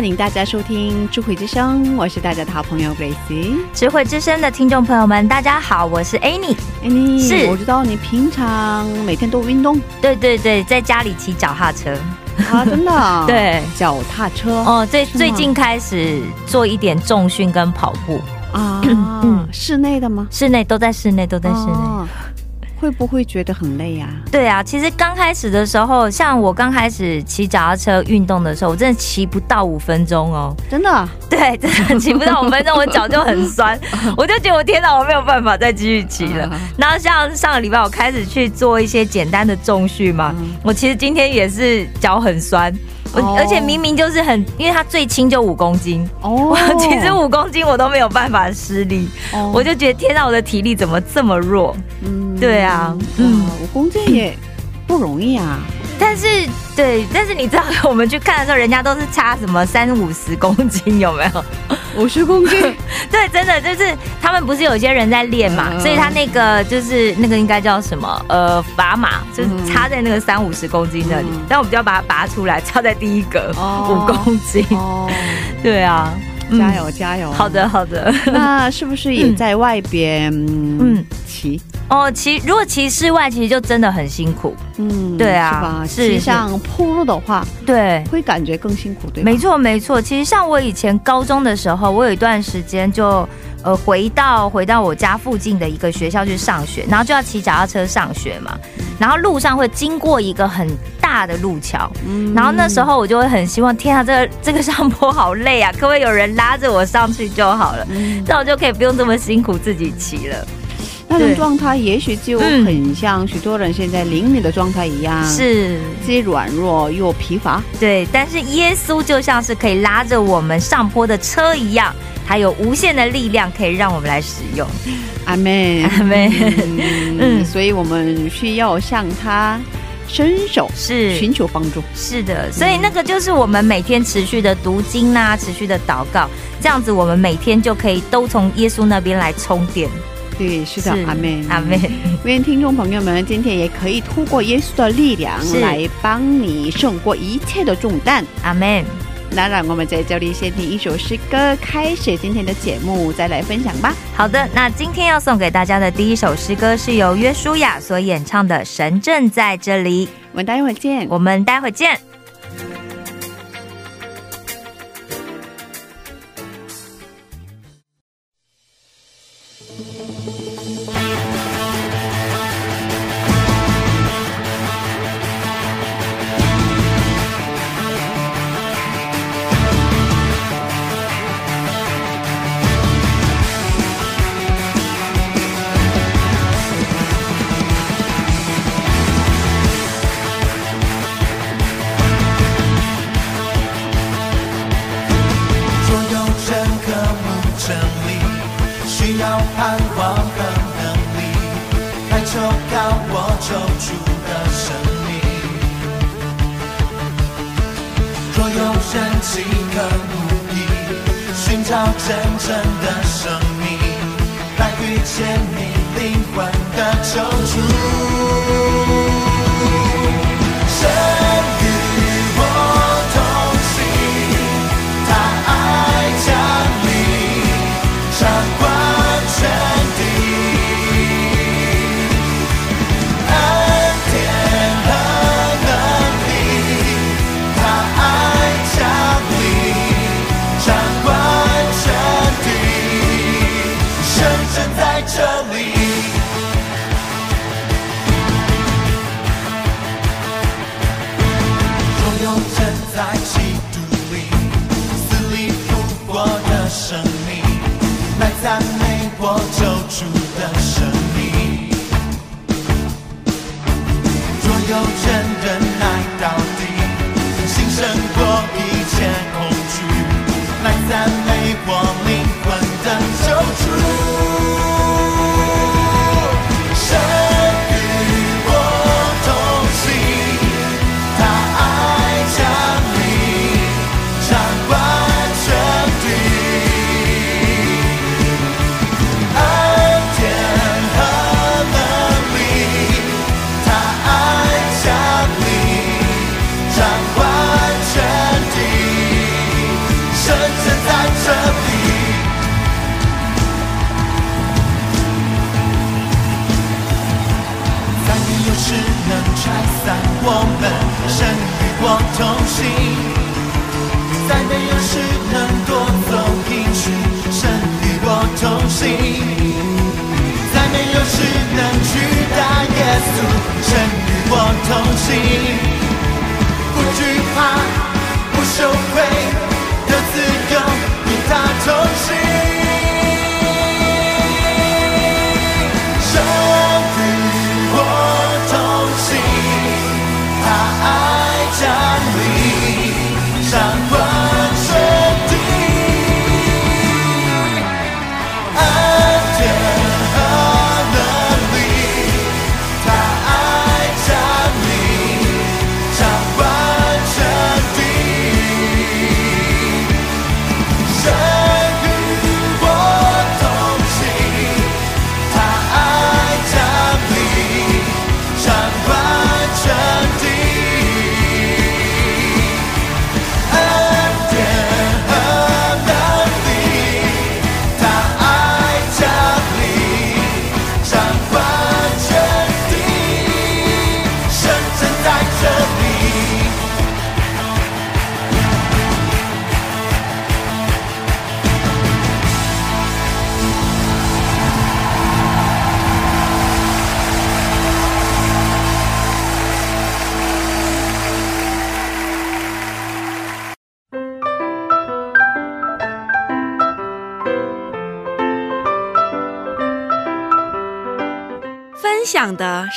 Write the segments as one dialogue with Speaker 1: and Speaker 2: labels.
Speaker 1: 欢迎大家收听智慧之声，我是大家的好朋友 Grace。
Speaker 2: 智慧之声的听众朋友们，大家好，我是 Annie。
Speaker 1: Annie，
Speaker 2: 是
Speaker 1: 我知道你平常每天都运动
Speaker 2: 对对对，在家里骑脚踏车。
Speaker 1: 啊，真的？
Speaker 2: 对，
Speaker 1: 脚踏车
Speaker 2: 哦，最最近开始做一点重训跟跑步，
Speaker 1: 啊，
Speaker 2: 嗯
Speaker 1: 室内的吗？
Speaker 2: 室内都在室内，都在室内。
Speaker 1: 哦会不会觉得很累呀？
Speaker 2: 对啊，其实刚开始的时候，像我刚开始骑脚踏车运动的时候，我真的骑不到五分钟哦。
Speaker 1: 真的？
Speaker 2: 对，真的骑不到五分钟，我脚就很酸，我就觉得我天哪，我没有办法再继续骑了。
Speaker 1: 啊
Speaker 2: 然后像上个礼拜我开始去做一些简单的重训嘛，
Speaker 1: 嗯
Speaker 2: 我其实今天也是脚很酸，而且明明就是很，因为它最轻就五公斤，
Speaker 1: 哦。
Speaker 2: 其实五公斤我都没有办法施力，
Speaker 1: 哦。
Speaker 2: 我就觉得天哪，我的体力怎么这么弱？
Speaker 1: 嗯。
Speaker 2: 对啊
Speaker 1: 嗯。
Speaker 2: 嗯，
Speaker 1: 五公斤也不容易啊。
Speaker 2: 但是对，但是你知道我们去看的时候，人家都是差什么三五十公斤，有没有？
Speaker 1: 五十公斤，
Speaker 2: 对，真的就是他们不是有些人在练嘛，
Speaker 1: 嗯
Speaker 2: 所以他那个就是那个应该叫什么呃砝码，就是
Speaker 1: 嗯
Speaker 2: 插在那个三五十公斤那里，
Speaker 1: 嗯
Speaker 2: 但我们就要把它拔出来，插在第一格
Speaker 1: 哦
Speaker 2: 五公斤。
Speaker 1: 哦，
Speaker 2: 对啊，嗯
Speaker 1: 加油加油！
Speaker 2: 好的，好的。
Speaker 1: 那是不是也在外边
Speaker 2: 嗯
Speaker 1: 嗯骑？
Speaker 2: 哦，骑如果骑室外，其实就真的很辛苦。
Speaker 1: 嗯，
Speaker 2: 对啊
Speaker 1: 是吧？
Speaker 2: 是是
Speaker 1: 骑上铺路的话，
Speaker 2: 对，
Speaker 1: 会感觉更辛苦，对吧？
Speaker 2: 没错没错。其实像我以前高中的时候，我有一段时间就呃回到回到我家附近的一个学校去上学，然后就要骑脚踏车上学嘛，然后路上会经过一个很大的路桥，
Speaker 1: 嗯
Speaker 2: 然后那时候我就会很希望，天啊，这个这个上坡好累啊，可不可以有人拉着我上去就好了？
Speaker 1: 嗯
Speaker 2: 这样我就可以不用这么辛苦自己骑了。
Speaker 1: 那种状态也许就
Speaker 2: 嗯
Speaker 1: 很像许多人现在灵敏的状态一样，
Speaker 2: 是，
Speaker 1: 既软弱又疲乏。
Speaker 2: 对，但是耶稣就像是可以拉着我们上坡的车一样，他有无限的力量可以让我们来使用。
Speaker 1: 阿妹，
Speaker 2: 阿妹
Speaker 1: 嗯，
Speaker 2: 嗯
Speaker 1: 所以我们需要向他伸手
Speaker 2: 是
Speaker 1: 寻求帮助。
Speaker 2: 是的，所以那个就是我们每天持续的读经呐、持续的祷告，这样子我们每天就可以都从耶稣那边来充电。
Speaker 1: 对，是的，阿妹，
Speaker 2: 阿妹，
Speaker 1: 愿听众朋友们今天也可以透过耶稣的力量来帮你胜过一切的重担。
Speaker 2: 阿妹。
Speaker 1: 那让我们在这里先听一首诗歌，开始今天的节目，再来分享吧。
Speaker 2: 好的，那今天要送给大家的第一首诗歌是由约书亚所演唱的《神正在这里》，
Speaker 1: 我们待会儿见。
Speaker 2: 我们待会
Speaker 3: 儿见。赞美我救主的生命。若有人忍耐到底，心胜过一切恐惧，来赞美我我同行。再没有事能夺走应许，神与我同行。再没有事能取代耶稣，神与我同行。不惧怕，不羞愧的自由，与他同行。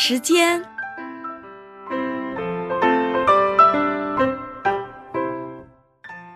Speaker 4: 时间。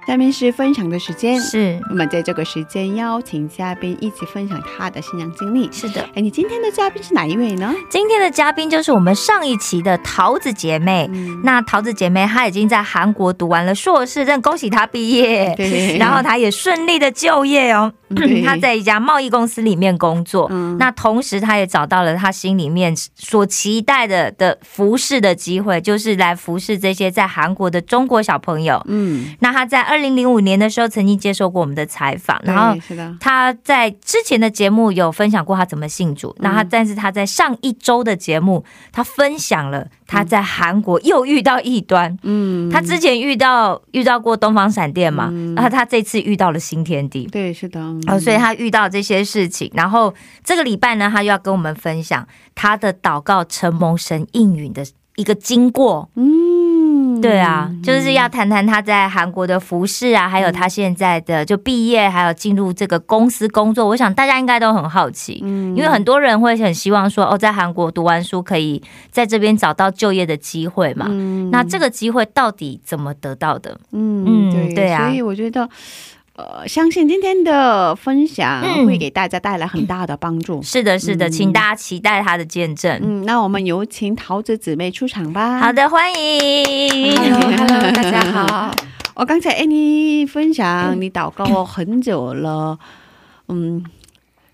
Speaker 1: 下面是分享的时间，
Speaker 2: 是
Speaker 1: 我们在这个时间邀请嘉宾一起分享他的新娘经历。
Speaker 2: 是的，
Speaker 1: 哎，你今天的嘉宾是哪一位呢？
Speaker 2: 今天的嘉宾就是我们上一期的桃子姐妹。
Speaker 1: 嗯
Speaker 2: 那桃子姐妹她已经在韩国读完了硕士，真的恭喜她毕业。
Speaker 1: 对
Speaker 2: 然后她也顺利的就业哦
Speaker 1: 对，
Speaker 2: 她在一家贸易公司里面工作。
Speaker 1: 嗯
Speaker 2: 那同时，他也找到了他心里面所期待的的服侍的机会，就是来服侍这些在韩国的中国小朋友。
Speaker 1: 嗯，
Speaker 2: 那他在二零零五年的时候曾经接受过我们的采访，然后他在之前的节目有分享过他怎么信主，那他但是他在上一周的节目，他分享了他在韩国又遇到异端。
Speaker 1: 嗯，
Speaker 2: 他之前遇到遇到过东方闪电嘛，然后他这次遇到了新天地。
Speaker 1: 对是的，
Speaker 2: 哦，所以他遇到这些事情，然后这个礼拜呢，他又要跟我们分享他的祷告承蒙神应允的一个经过。
Speaker 1: 嗯，
Speaker 2: 对啊，就是要谈谈他在韩国的服饰啊，还有他现在的就毕业，还有进入这个公司工作。我想大家应该都很好奇，
Speaker 1: 嗯
Speaker 2: 因为很多人会很希望说，哦，在韩国读完书可以在这边找到就业的机会嘛。
Speaker 1: 嗯
Speaker 2: 那这个机会到底怎么得到的？
Speaker 1: 嗯
Speaker 2: 嗯
Speaker 1: 对
Speaker 2: 对啊
Speaker 1: 所以我觉得。呃，相信今天的分享
Speaker 2: 嗯
Speaker 1: 会给大家带来很大的帮助。
Speaker 2: 是的，是的，
Speaker 1: 嗯
Speaker 2: 请大家期待他的见证。
Speaker 1: 嗯，那我们有请桃子姊妹出场吧。
Speaker 2: 好，的，欢迎。
Speaker 4: Hello，Hello，大家好。
Speaker 1: 我 刚才 Annie 分享，你祷告很久了，嗯，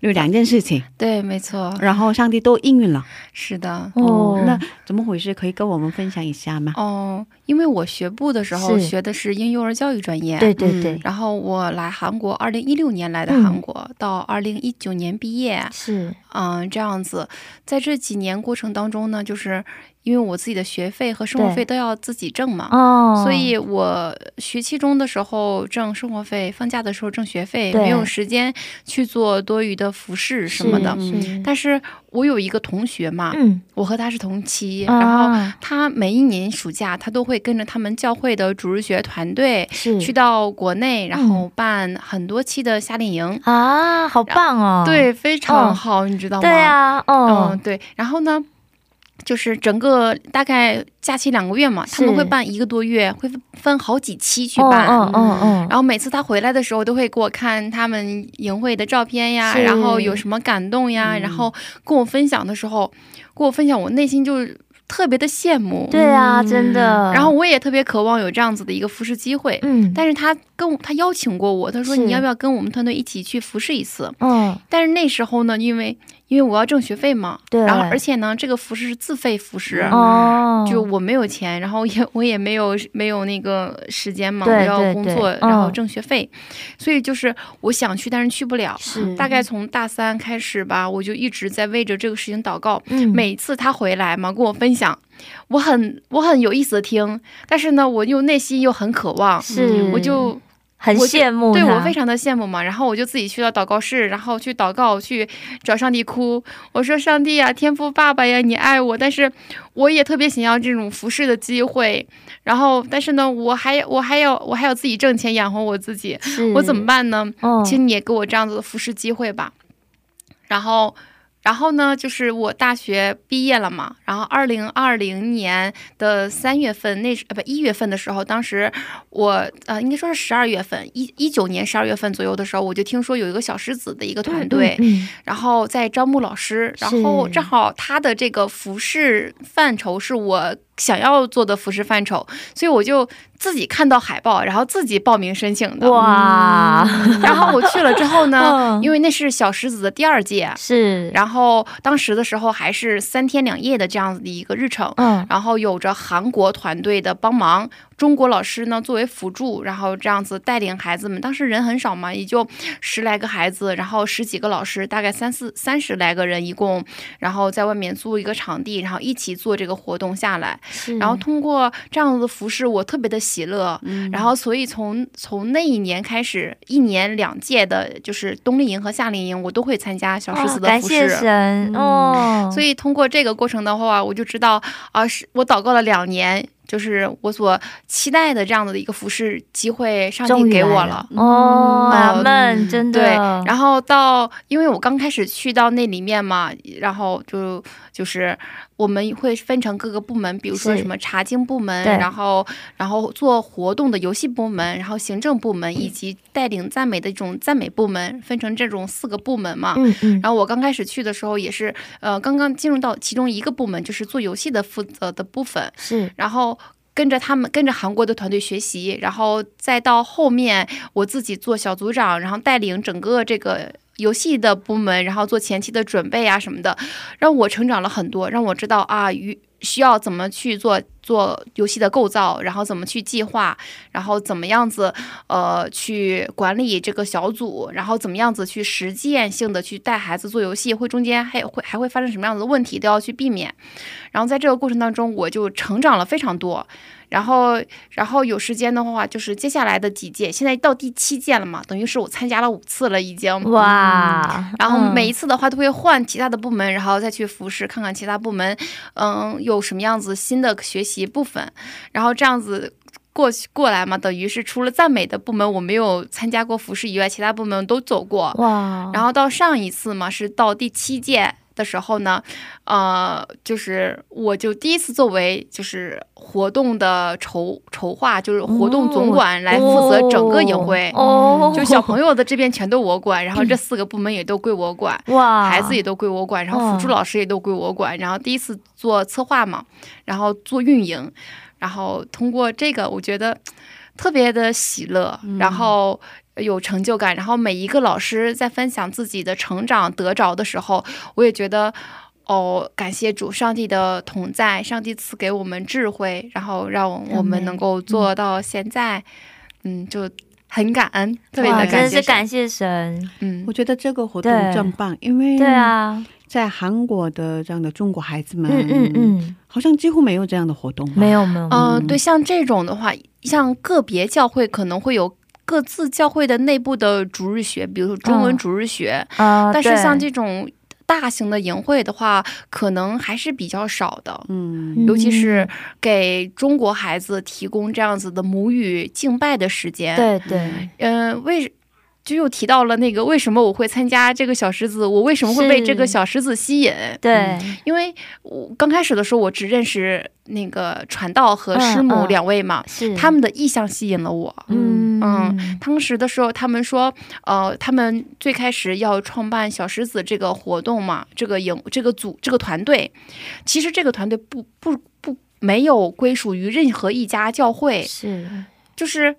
Speaker 1: 有两件事情，
Speaker 4: 对，没错，
Speaker 1: 然后上帝都应允了。
Speaker 4: 是的。
Speaker 2: 哦，
Speaker 1: 那怎么回事？可以跟我们分享一下吗？
Speaker 4: 哦，因为我学部的时候学的是婴幼儿教育专业，
Speaker 2: 对对对，
Speaker 4: 然后我来韩国，二零一六年来的
Speaker 2: 嗯。
Speaker 4: 韩国，到二零一九年毕业，
Speaker 2: 是。
Speaker 4: 嗯，这样子，在这几年过程当中呢，就是因为我自己的学费和生活费都要自己挣嘛。
Speaker 2: 哦，
Speaker 4: 所以我学期中的时候挣生活费，放假的时候挣学费，没有时间去做多余的服饰什么的。但是我有一个同学嘛，
Speaker 2: 嗯，
Speaker 4: 我和他是同期，然后
Speaker 2: 啊
Speaker 4: 他每一年暑假他都会跟着他们教会的主日学团队去到国内，然
Speaker 2: 嗯
Speaker 4: 后办很多期的夏令营。
Speaker 2: 啊，好棒哦，
Speaker 4: 对，非常
Speaker 2: 哦
Speaker 4: 好，你知道吗？
Speaker 2: 对啊，
Speaker 4: 嗯，
Speaker 2: 哦，
Speaker 4: 对。然后呢，就是整个大概假期两个月嘛，他们会办一个多月，会分好几期去
Speaker 2: 哦
Speaker 4: 办。
Speaker 2: 嗯。嗯嗯，
Speaker 4: 然后每次他回来的时候，都会给我看他们营会的照片呀，然后有什么感动呀，
Speaker 1: 嗯。
Speaker 4: 然后跟我分享的时候，跟我分享，我内心就特别的羡慕。
Speaker 2: 对啊，真的，
Speaker 4: 然后我也特别渴望有这样子的一个服饰机会。
Speaker 2: 嗯，
Speaker 4: 但是他跟我他邀请过我，他说你要不要跟我们团队一起去服侍一次？
Speaker 2: 嗯，
Speaker 4: 但是那时候呢，因为因为我要挣学费嘛，
Speaker 2: 对。
Speaker 4: 然后而且呢，这个服饰是自费服饰，
Speaker 2: 哦，
Speaker 4: 就我没有钱，然后也 我也没有没有那个时间嘛，我要工作，
Speaker 2: 嗯。
Speaker 4: 然后挣学费，所以就是我想去，但是去不了。
Speaker 2: 是。
Speaker 4: 大概从大三开始吧，我就一直在为着这个事情祷告。
Speaker 2: 嗯。
Speaker 4: 每次他回来嘛，跟我分享，我很我很有意思的听，但是呢，我又内心又很渴望，
Speaker 2: 是，
Speaker 4: 我就
Speaker 2: 很羡慕
Speaker 4: 对我非常的羡慕嘛。然后我就自己去到祷告室，然后去祷告，去找上帝哭。我说：“上帝呀，天父爸爸呀，你爱我，但是我也特别想要这种服侍的机会。然后，但是呢，我还我还要我还要自己挣钱养活我自己，我怎么？办呢？
Speaker 2: 哦，
Speaker 4: 请你也给我这样子的服侍机会吧。”然后。然后呢，就是我大学毕业了嘛，然后二零二零年的三月份，那时呃不一月份的时候，当时我呃应该说是十二月份，一一九年十二月份左右的时候，我就听说有一个小石子的一个团队，
Speaker 2: 嗯嗯
Speaker 4: 然后在招募老师，然后正好他的这个服饰范畴是我想要做的服饰范畴，所以我就自己看到海报，然后自己报名申请的。
Speaker 2: 嗯哇，
Speaker 4: 然后我去了之后呢
Speaker 2: 嗯，
Speaker 4: 因为那是小石子的第二届，
Speaker 2: 是，
Speaker 4: 然后当时的时候还是三天两夜的这样子的一个日程，
Speaker 2: 嗯，
Speaker 4: 然后有着韩国团队的帮忙，中国老师呢作为辅助，然后这样子带领孩子们。当时人很少嘛，也就十来个孩子，然后十几个老师，大概三四三十来个人一共，然后在外面租一个场地，然后一起做这个活动下来。
Speaker 2: 是
Speaker 4: 然后通过这样子的服饰，我特别的喜乐。然后所以从从那一年开始，一年两届的就是冬令营和夏令营，我都会参加小狮子的
Speaker 2: 哦感
Speaker 4: 服饰。
Speaker 2: 谢神哦，
Speaker 4: 所以通过这个过程的话，我就知道啊，是我祷告了两年，就是我所期待的这样的一个服饰机会，上帝给我了。
Speaker 2: 哦，
Speaker 4: 嗯
Speaker 2: 阿门，真的，
Speaker 4: 对，然后到，因为我刚开始去到那里面嘛，然后就就是我们会分成各个部门，比如说什么查经部门，然后然后做活动的游戏部门，然后行政部门以及带领赞美的这种赞美部门，分成这种四个部门嘛。
Speaker 2: 嗯嗯，
Speaker 4: 然后我刚开始去的时候也是，呃，刚刚进入到其中一个部门，就是做游戏的负责的部分，
Speaker 2: 是
Speaker 4: 然后跟着他们，跟着韩国的团队学习，然后再到后面我自己做小组长，然后带领整个这个。游戏的部门，然后做前期的准备啊什么的，让我成长了很多，让我知道啊，与需要怎么去做做游戏的构造，然后怎么去计划，然后怎么样子呃去管理这个小组，然后怎么样子去实践性的去带孩子做游戏，会中间还会还会发生什么样的问题都要去避免。然后在这个过程当中，我就成长了非常多。然后，然后有时间的话，就是接下来的几届，现在到第七届了嘛，等于是我参加了五次了已经。
Speaker 2: 哇，
Speaker 4: 然后每一
Speaker 2: 嗯
Speaker 4: 次的话都会换其他的部门，然后再去服侍，看看其他部门，嗯，有什么样子新的学习部分，然后这样子过去过来嘛，等于是除了赞美的部门我没有参加过服饰以外，其他部门都走过。
Speaker 2: 哇，
Speaker 4: 然后到上一次嘛，是到第七届的时候呢，呃，就是我就第一次作为就是活动的筹筹划，就是活动总管来负责整个营会。
Speaker 2: 哦，
Speaker 4: 就小朋友的这边全都我管，然后这四个部门也都归我管，
Speaker 2: 哇，
Speaker 4: 孩子也都归我管，然后辅助
Speaker 2: 嗯
Speaker 4: 老师也都归我管。然后第一次做策划嘛，然后做运营，然后通过这个，我觉得特别的喜乐，然后有成就感。然后每一个老师在分享自己的成长得着的时候，我也觉得。哦，感谢主上帝的同在，上帝赐给我们智慧，然后让我们能够做到现在，嗯，就很感恩，特别
Speaker 2: 的
Speaker 4: 的感谢
Speaker 2: 感谢神，
Speaker 4: 嗯
Speaker 1: 我，觉得这个活动真棒，因为
Speaker 2: 对啊，
Speaker 1: 在韩国的这样的中国孩子们，
Speaker 2: 嗯嗯嗯，
Speaker 1: 好像几乎没有这样的活动，
Speaker 2: 没有没有，
Speaker 4: 嗯、对，像这种的话，像个别教会可能会有各自教会的内部的主日学，比如说中文
Speaker 2: 嗯。
Speaker 4: 主日学，
Speaker 2: 啊，
Speaker 4: 但是像这种大型的营会的话，可能还是比较少的。
Speaker 1: 嗯。
Speaker 4: 尤其是给中国孩子提供这样子的母语敬拜的时间，，
Speaker 2: 对对，
Speaker 4: 嗯、为就又提到了那个为什么我会参加这个小石子，我为什么会被这个小石子吸引？
Speaker 2: 对，
Speaker 4: 因为我刚开始的时候，我只认识那个传道和师母两位嘛，
Speaker 2: 是。
Speaker 4: 他们的意向吸引了我。
Speaker 2: 嗯
Speaker 4: 嗯当时的时候，他们说，呃，他们最开始要创办小石子这个活动嘛，这个营这个组这个团队，其实这个团队不不不没有归属于任何一家教会，
Speaker 2: 是。
Speaker 4: 就是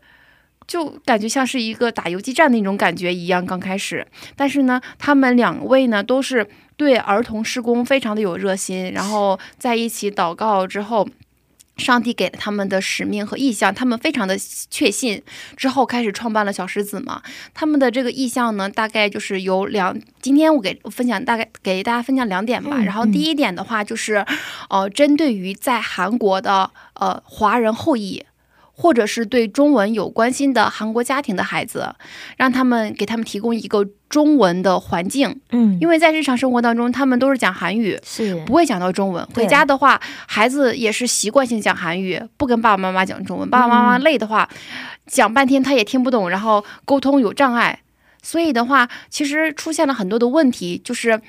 Speaker 4: 就感觉像是一个打游击战的那种感觉一样。刚开始，但是呢，他们两位呢都是对儿童施工非常的有热心，然后在一起祷告之后。上帝给了他们的使命和意向，他们非常的确信。之后开始创办了小石子嘛，他们的这个意向呢，大概就是有两。今天我给我分享大概给大家分享两点吧。
Speaker 2: 嗯
Speaker 4: 然后第一点的话就是，呃，针对于在韩国的呃华人后裔，或者是对中文有关心的韩国家庭的孩子，让他们给他们提供一个中文的环境，
Speaker 2: 嗯，
Speaker 4: 因为在日常生活当中，他们都是讲韩语。
Speaker 2: 是
Speaker 4: 不会讲到中文，回家的话，孩子也是习惯性讲韩语，不跟爸爸妈妈讲中文。爸爸妈妈
Speaker 2: 嗯
Speaker 4: 累的话，讲半天他也听不懂，然后沟通有障碍。所以的话，其实出现了很多的问题，就是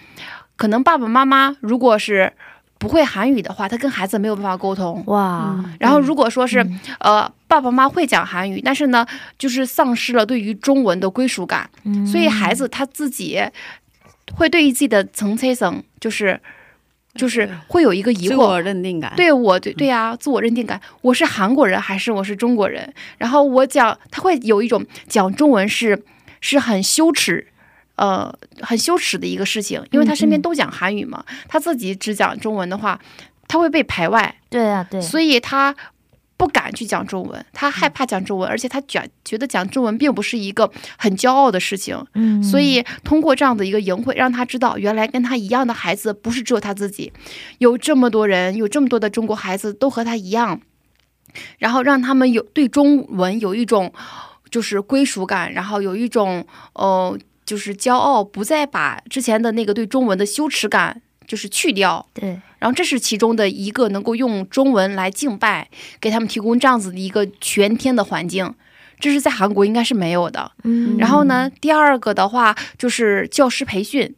Speaker 4: 可能爸爸妈妈如果是不会韩语的话，他跟孩子没有办法沟通。
Speaker 2: 哇，
Speaker 4: 然后如果说是、
Speaker 2: 嗯。
Speaker 4: 呃爸爸妈妈会讲韩语，但是呢，就是丧失了对于中文的归属感，
Speaker 2: 嗯。
Speaker 4: 所以孩子他自己会对于自己的层次层，就是就是会有一个疑惑。
Speaker 1: 自我，认定感，
Speaker 4: 对我对对呀、自我认定感，我是韩国人还是我是中国人？然后我讲，他会有一种讲中文是是很羞耻。呃，很羞耻的一个事情，因为他身边都讲韩语嘛，他自己只讲中文的话，他会被排外，
Speaker 2: 对啊对，
Speaker 4: 所以他不敢去讲中文，他害怕讲中文，而且他觉觉得讲中文并不是一个很骄傲的事情，
Speaker 2: 嗯。
Speaker 4: 所以通过这样的一个营会，让他知道，原来跟他一样的孩子不是只有他自己，有这么多人，有这么多的中国孩子都和他一样，然后让他们有对中文有一种就是归属感，然后有一种呃就是骄傲，不再把之前的那个对中文的羞耻感就是去掉。
Speaker 2: 对
Speaker 4: 然后这是其中的一个能够用中文来敬拜，给他们提供这样子的一个全天的环境，这是在韩国应该是没有的。
Speaker 2: 嗯
Speaker 4: 然后呢，第二个的话就是教师培训。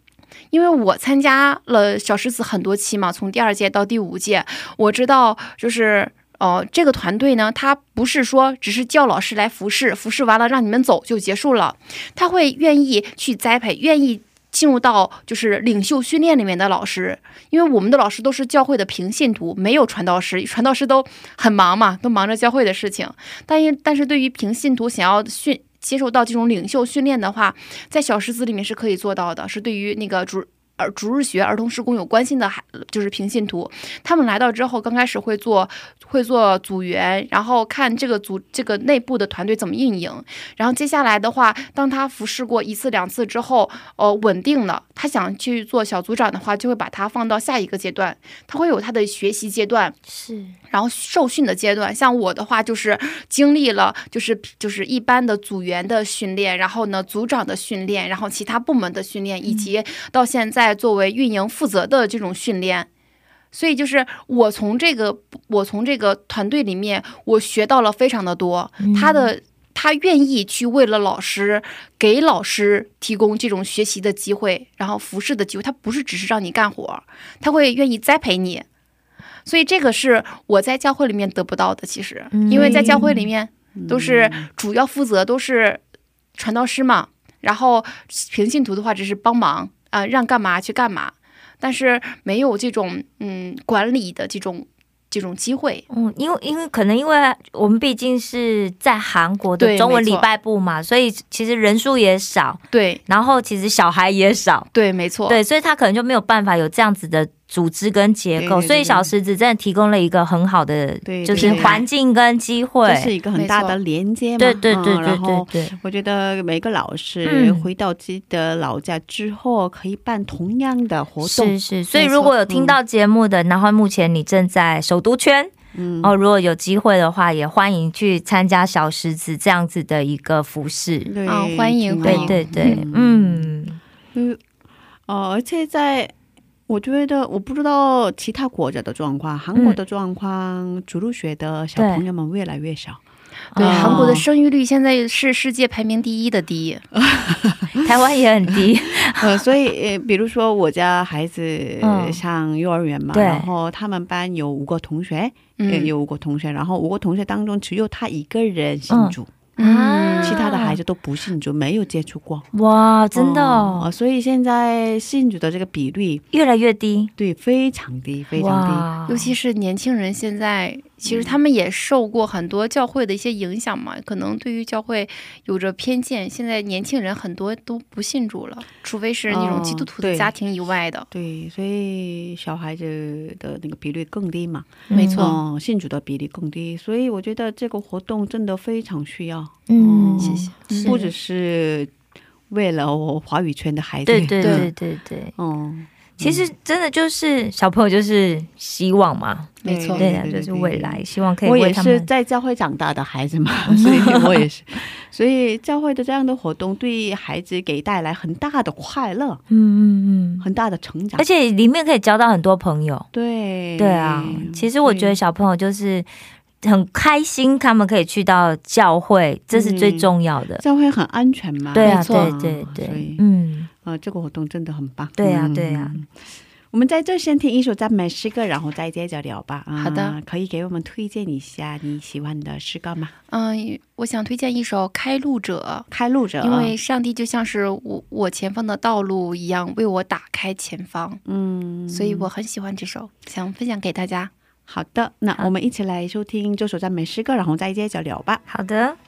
Speaker 4: 因为我参加了小狮子很多期嘛，从第二届到第五届，我知道就是呃，这个团队呢，他不是说只是叫老师来服侍，服侍完了让你们走就结束了，他会愿意去栽培，愿意进入到就是领袖训练里面的老师，因为我们的老师都是教会的平信徒，没有传道师，传道师都很忙嘛，都忙着教会的事情。但因但是对于平信徒想要训接受到这种领袖训练的话，在小石子里面是可以做到的，是对于那个主。儿逐日学、儿童施工有关心的孩，就是平信图，他们来到之后，刚开始会做会做组员，然后看这个组这个内部的团队怎么运营，然后接下来的话，当他服侍过一次两次之后，呃，稳定了，他想去做小组长的话，就会把他放到下一个阶段，他会有他的学习阶段，
Speaker 2: 是。
Speaker 4: 然后受训的阶段，像我的话就是经历了就是就是一般的组员的训练，然后呢组长的训练，然后其他部门的训练，以及到现在作为运营负责的这种训练。所以就是我从这个我从这个团队里面，我学到了非常的多。他的他愿意去为了老师给老师提供这种学习的机会，然后服侍的机会。他不是只是让你干活，他会愿意栽培你。所以这个是我在教会里面得不到的，其实，因为在教会里面都是主要负责都是传道师嘛，然后平信徒的话只是帮忙啊、让干嘛去干嘛，但是没有这种嗯管理的这种这种机会。
Speaker 2: 嗯，因为因为可能因为我们毕竟是在韩国的中文礼拜部嘛，所以其实人数也少，
Speaker 4: 对
Speaker 2: 然后其实小孩也少，
Speaker 4: 对，没错，
Speaker 2: 对，所以他可能就没有办法有这样子的组织跟结构，
Speaker 1: 对对对
Speaker 2: 所以小石子真的提供了一个很好的，
Speaker 1: 对
Speaker 2: 就是环境跟机会。
Speaker 1: 这是一个很大的连接嘛。
Speaker 2: 对对对
Speaker 1: 嗯
Speaker 2: 对对
Speaker 1: 我觉得每个老师
Speaker 2: 嗯
Speaker 1: 回到自己的老家之后，可以办同样的活动
Speaker 2: 是。是。所以如果有听到节目的，然后目前你正在首都圈。
Speaker 1: 嗯，
Speaker 2: 哦，如果有机会的话，也欢迎去参加小石子这样子的一个服饰。
Speaker 1: 对
Speaker 4: 哦欢迎
Speaker 2: 对
Speaker 4: 欢迎
Speaker 2: 对对，嗯，
Speaker 1: 嗯，哦，而且在我觉得我不知道其他国家的状况，韩国的状况，主入学的小朋友们越来越少。
Speaker 4: 对，
Speaker 2: 哦
Speaker 4: 韩国的生育率现在是世界排名第一的低。
Speaker 2: 台湾也很低。
Speaker 1: 呃，所以呃，比如说我家孩子、上幼儿园嘛，
Speaker 2: 对。
Speaker 1: 然后他们班有五个同学，有五个同学，然后五个同学当中只有他一个人信主，
Speaker 2: 啊
Speaker 1: 其他的孩子都不信主，没有接触过。
Speaker 2: 哇，真的
Speaker 1: 哦
Speaker 2: 哦，
Speaker 1: 所以现在信主的这个比率，
Speaker 2: 越来越低，
Speaker 1: 对，非常低，非常低。
Speaker 4: 尤其是年轻人，现在其实他们也受过很多教会的一些影响嘛，可能对于教会有着偏见。现在年轻人很多都不信主了，除非是那种基督徒的家庭以外的。
Speaker 1: 对，所以小孩子的那个比率更低嘛，
Speaker 4: 没错
Speaker 1: 嗯，信主的比例更低，所以我觉得这个活动真的非常需要，
Speaker 2: 嗯，
Speaker 4: 谢谢。
Speaker 1: 不只是为了我华语圈的孩子，
Speaker 2: 对对
Speaker 4: 对
Speaker 2: 对对对，
Speaker 1: 嗯，
Speaker 2: 其实真的就是小朋友就是希望嘛，
Speaker 4: 没错
Speaker 2: 对啊，就是未来，希望可以
Speaker 1: 我也。是在教会长大的孩子嘛，所以我也是，所以教会的这样的活动对孩子给带来很大的快乐，
Speaker 2: 嗯嗯嗯，
Speaker 1: 很大的成长
Speaker 2: 而。且里面可以交到很多朋友。
Speaker 1: 对
Speaker 2: 对啊，其实我觉得小朋友就是很开心，他们可以去到教会，这是最重要的。
Speaker 1: 教会很安全嘛。
Speaker 2: 对啊，对对对，嗯，
Speaker 1: 啊，这个活动真的很棒。
Speaker 2: 对啊
Speaker 1: 嗯
Speaker 2: 对啊。
Speaker 1: 我们在这先听一首赞美诗歌，然后再接着聊吧。啊
Speaker 4: 好的，
Speaker 1: 可以给我们推荐一下你喜欢的诗歌吗？
Speaker 4: 嗯，我想推荐一首《开路者
Speaker 1: 开路者，》，
Speaker 4: 因为上帝就像是我我前方的道路一样，为我打开前方，
Speaker 1: 嗯，
Speaker 4: 所以我很喜欢这首，想分享给大家。
Speaker 1: 好的，那我们一起来收听这首赞美诗歌，然后再接着聊吧。
Speaker 2: 好的。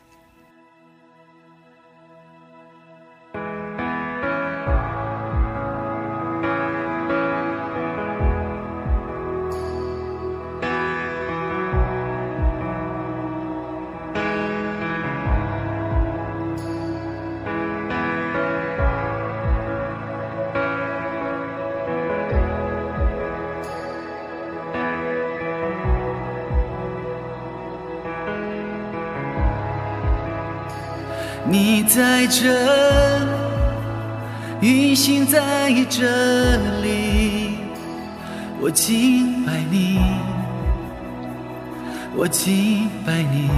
Speaker 5: 在这，运行在这里，我敬拜你，我敬拜你。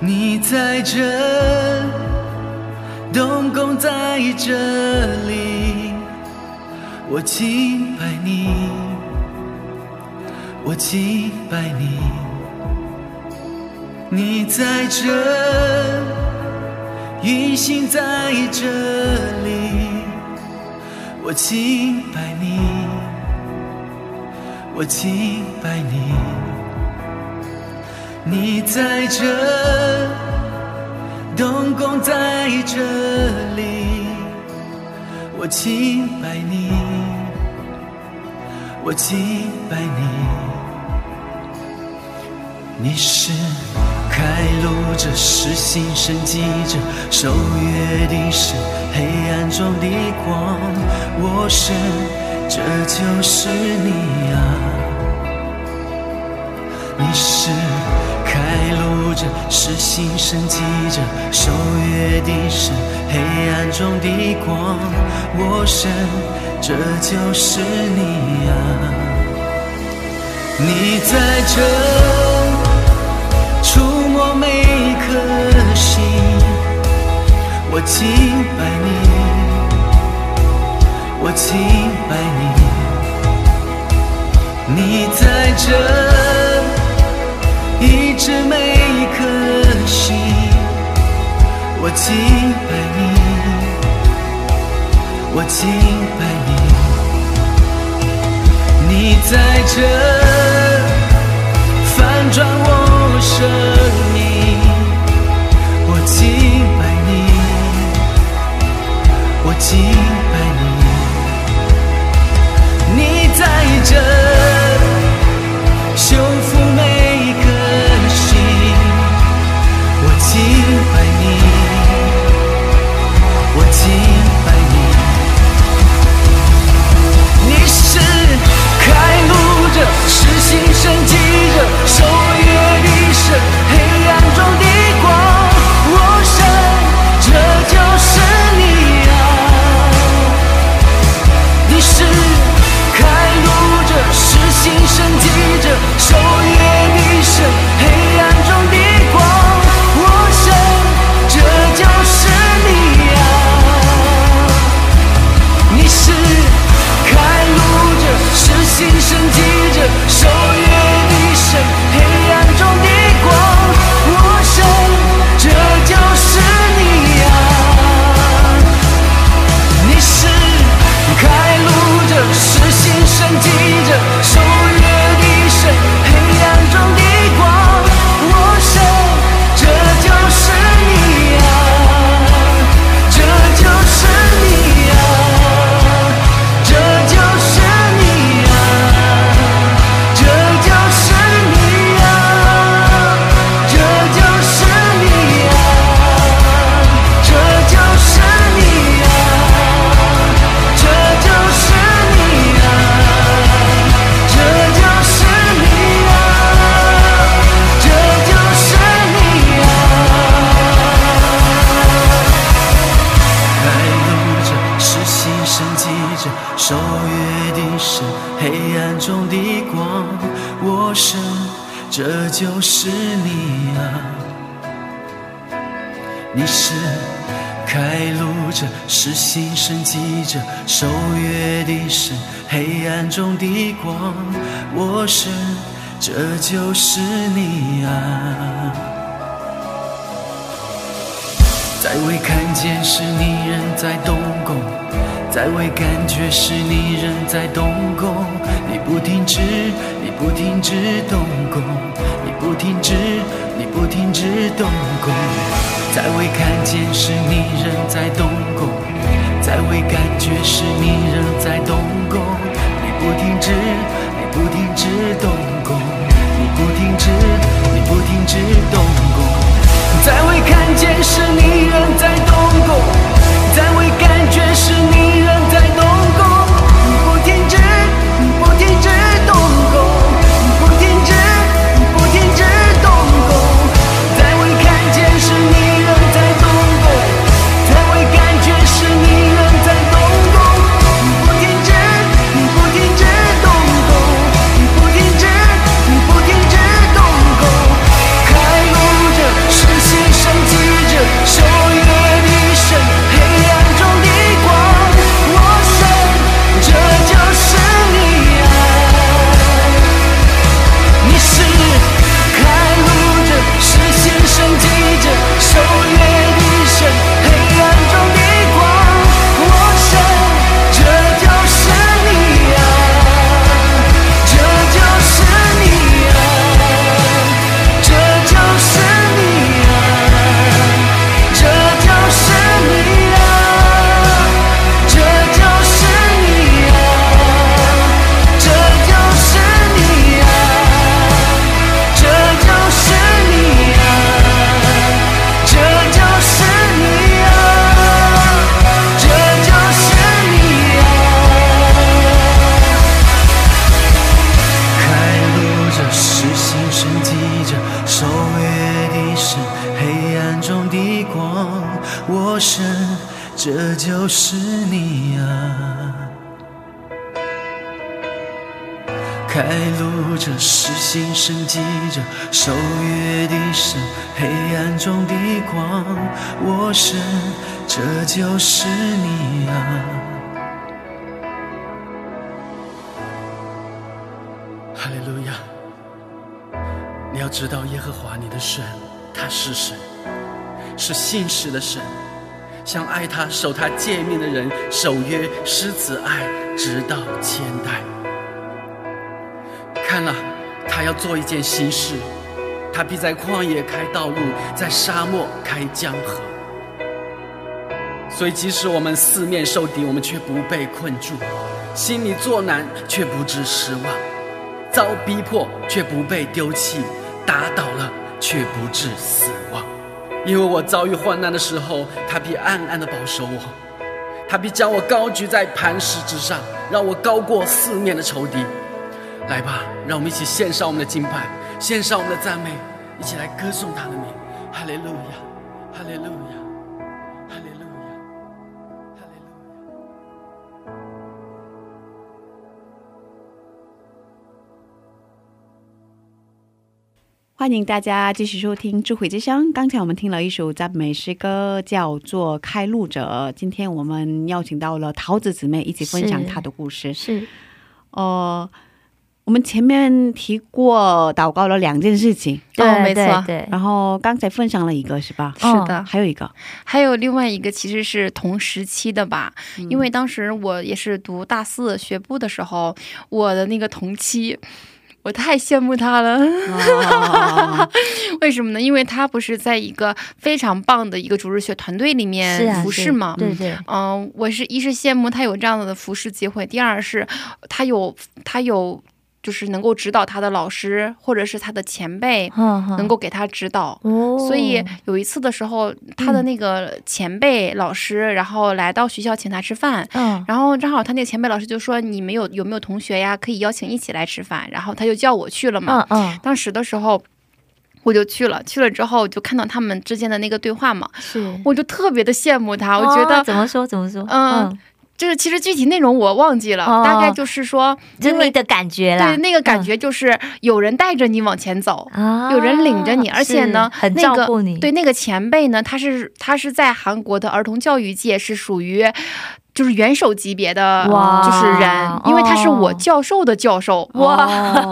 Speaker 5: 你在这，动工在这里，我敬拜你，我敬拜你。你在这，运行在这里，我敬拜你，我敬拜你。你在这，动工在这里，我敬拜你，我敬拜你。你是开路者，是心生记者，守约的是，黑暗中的光。我神，这就是你啊！你是开路者，是心生记者，守约的是，黑暗中的光。我神，这就是你啊！你在这。触摸每一颗心，我敬拜你，我敬拜你。你在这，医治每一颗心，我敬拜你，我敬拜你。你在这，翻转我。生，敬拜你，我敬拜你。你在这修复每一颗心。我敬拜你，我敬拜你。你是开路者，是牺牲祭者。心声记着守约的神，黑暗中的光，我神，这就是你啊！在未看见时，你仍在动工；在未感觉时，你仍在动工。你不停止，你不停止动工，你不停止，你不停止动工。再未看见时，你仍在动工；再未感觉时，你仍在动工。你不停止，你不停止动工；你不停止，你不停止动工；再未看见时，你仍在动工。再未。是神，是信实的神，像爱他、守他诫命的人，守约施慈爱，直到千代。看了，他要做一件新事，他必在旷野开道路，在沙漠开江河。所以，即使我们四面受敌，我们却不被困住；心里作难，却不知失望；遭逼迫，却不被丢弃；打倒了。却不致死亡，
Speaker 6: 因为我遭遇患难的时候，他必暗暗的保守我，他必将我高举在磐石之上，让我高过四面的仇敌。来吧，让我们一起献上我们的敬拜，献上我们的赞美，一起来歌颂他的名。哈利路亚，哈利路亚。
Speaker 1: 欢迎大家继续收听《智慧之声》。刚才我们听了一首赞美诗歌，叫做《开路者》。今天我们邀请到了桃子姊妹一起分享她的故事。
Speaker 2: 是
Speaker 1: 呃，我们前面提过祷告了两件事情，
Speaker 2: 对
Speaker 4: 哦没错
Speaker 2: 对对，
Speaker 1: 然后刚才分享了一个是吧？
Speaker 4: 是的，
Speaker 1: 还有一个，
Speaker 4: 还有另外一个其实是同时期的吧，因为当时我也是读大四学部的时候，我的那个同期。我太羡慕他了，
Speaker 1: 哦
Speaker 4: 为什么呢？因为他不是在一个非常棒的一个主日学团队里面服侍嘛？
Speaker 2: 对对，
Speaker 4: 嗯，我是一是羡慕他有这样的服侍机会，第二是他有他有就是能够指导他的老师或者是他的前辈能够给他指导。
Speaker 2: 哦，
Speaker 4: 所以有一次的时候，他的那个前辈老师，然后来到学校请他吃饭，
Speaker 2: 嗯
Speaker 4: 然后正好他那个前辈老师就说：“你们有有没有同学呀，可以邀请一起来吃饭？”然后他就叫我去了嘛。
Speaker 2: 嗯嗯
Speaker 4: 当时的时候，我就去了，去了之后就看到他们之间的那个对话嘛，
Speaker 2: 是，
Speaker 4: 我就特别的羡慕他，我觉得
Speaker 2: 哦怎么说怎么说，
Speaker 4: 嗯就是其实具体内容我忘记了，
Speaker 2: 哦
Speaker 4: 大概就是说，因为
Speaker 2: 就你的感觉啦，
Speaker 4: 对那个感觉就是有人带着你往前走。
Speaker 2: 啊，
Speaker 4: 有人领着你，而且呢，
Speaker 2: 很
Speaker 4: 那个
Speaker 2: 照顾你，
Speaker 4: 对那个前辈呢，他是他是在韩国的儿童教育界是属于就是元首级别的，就是人，因为他是我
Speaker 2: 哦
Speaker 4: 教授的教授，
Speaker 1: 哇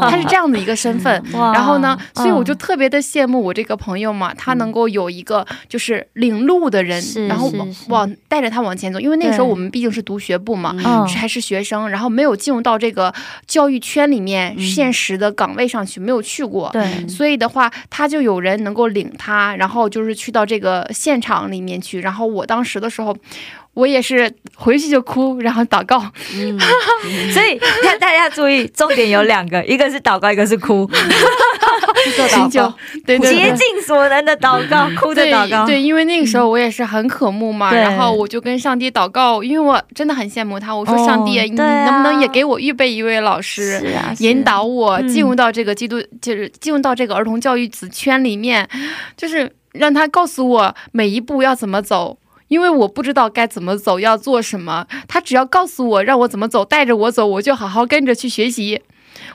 Speaker 4: 他是这样的一个身份。然后呢，所以我就
Speaker 2: 嗯
Speaker 4: 特别的羡慕我这个朋友嘛，他能够有一个就是领路的人，然后往往带着他往前走。因为那个时候我们毕竟是读学部嘛，
Speaker 2: 嗯
Speaker 4: 还是学生，然后没有进入到这个教育圈里面、现实的岗位上去，没有去过。
Speaker 2: 对，
Speaker 4: 所以的话，他就有人能够领他，然后就是去到这个现场里面去。然后我当时的时候，我也是回去就哭，然后祷告。
Speaker 2: 所以看大家注意，重点有两个，一个是祷告，一个是哭，
Speaker 4: 寻求，对对对。
Speaker 2: 竭尽所能的祷告，哭
Speaker 4: 的
Speaker 2: 祷告，
Speaker 4: 对，因为那个时候我也是很渴慕嘛，
Speaker 2: 对
Speaker 4: 然后我就跟上帝祷告，因为我真的很羡慕他。我说
Speaker 2: 哦
Speaker 4: 上帝，你能不能也给我预备一位老师，
Speaker 2: 啊，
Speaker 4: 引导我
Speaker 2: 嗯
Speaker 4: 进入到这个基督，就是进入到这个儿童教育子圈里面，就是让他告诉我每一步要怎么走。因为我不知道该怎么走，要做什么，他只要告诉我让我怎么走，带着我走，我就好好跟着去学习。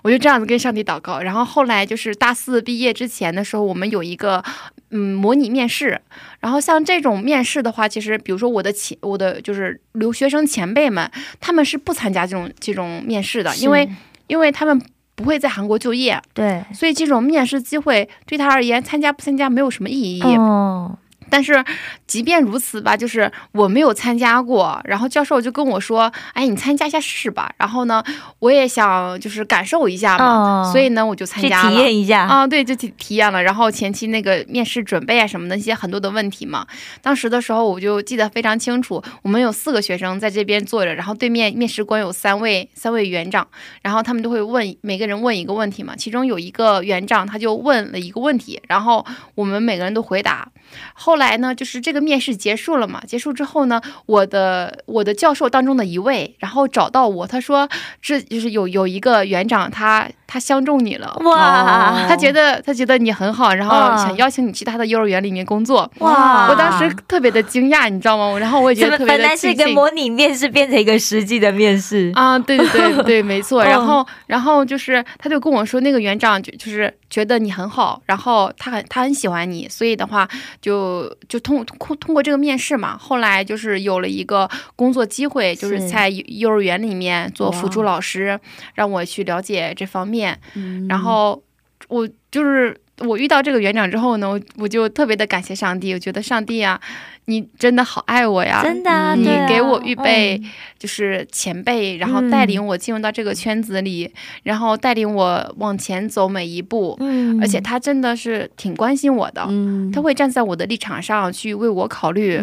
Speaker 4: 我就这样子跟上帝祷告，然后后来就是大四毕业之前的时候，我们有一个嗯模拟面试，然后像这种面试的话，其实比如说我的前我的就是留学生前辈们，他们是不参加这种这种面试的，因为因为他们不会在韩国就业，
Speaker 2: 对，
Speaker 4: 所以这种面试机会对他而言，参加不参加没有什么意义。
Speaker 2: 哦，
Speaker 4: 但是即便如此吧，就是我没有参加过，然后教授就跟我说：“哎，你参加一下试试吧。”然后呢，我也想就是感受一下嘛，
Speaker 2: 哦
Speaker 4: 所以呢，我就参加了。
Speaker 2: 体验一下，
Speaker 4: 啊，对，就体体验了。然后前期那个面试准备啊什么的，一些很多的问题嘛。当时的时候我就记得非常清楚，我们有四个学生在这边坐着，然后对面面试官有三位三位园长，然后他们都会问每个人问一个问题嘛。其中有一个园长他就问了一个问题，然后我们每个人都回答。后来呢，就是这个面试结束了嘛，结束之后呢，我的我的教授当中的一位，然后找到我，他说这就是有有一个园长他他相中你了。
Speaker 2: 哇，
Speaker 4: 他觉得他觉得你很好，然后
Speaker 2: 嗯
Speaker 4: 想邀请你去他的幼儿园里面工作。
Speaker 2: 哇
Speaker 4: 我当时特别的惊讶，你知道吗？然后我也觉得特别的
Speaker 2: 本来是一。个模拟面试，变成一个实际的面试，
Speaker 4: 啊，对对对对，没错。
Speaker 2: 嗯
Speaker 4: 然后，然后就是，他就跟我说，那个园长就就是觉得你很好，然后他很他很喜欢你，所以的话，就就通通通过这个面试嘛，后来就是有了一个工作机会，就是
Speaker 2: 是。
Speaker 4: 在幼幼儿园里面做辅助老师，让我去了解这方面。
Speaker 1: 嗯。
Speaker 4: 然后我就是我遇到这个园长之后呢，我我就特别的感谢上帝，我觉得上帝啊，你真的好爱我呀，
Speaker 2: 真的啊，
Speaker 4: 你给我预备
Speaker 2: 嗯。
Speaker 4: 就是前辈，然后带领我进入到这个圈子里，然后带领我往前走每一步，
Speaker 2: 嗯，
Speaker 4: 而且他真的是挺关心我的，
Speaker 1: 嗯。
Speaker 4: 他会站在我的立场上去为我考虑，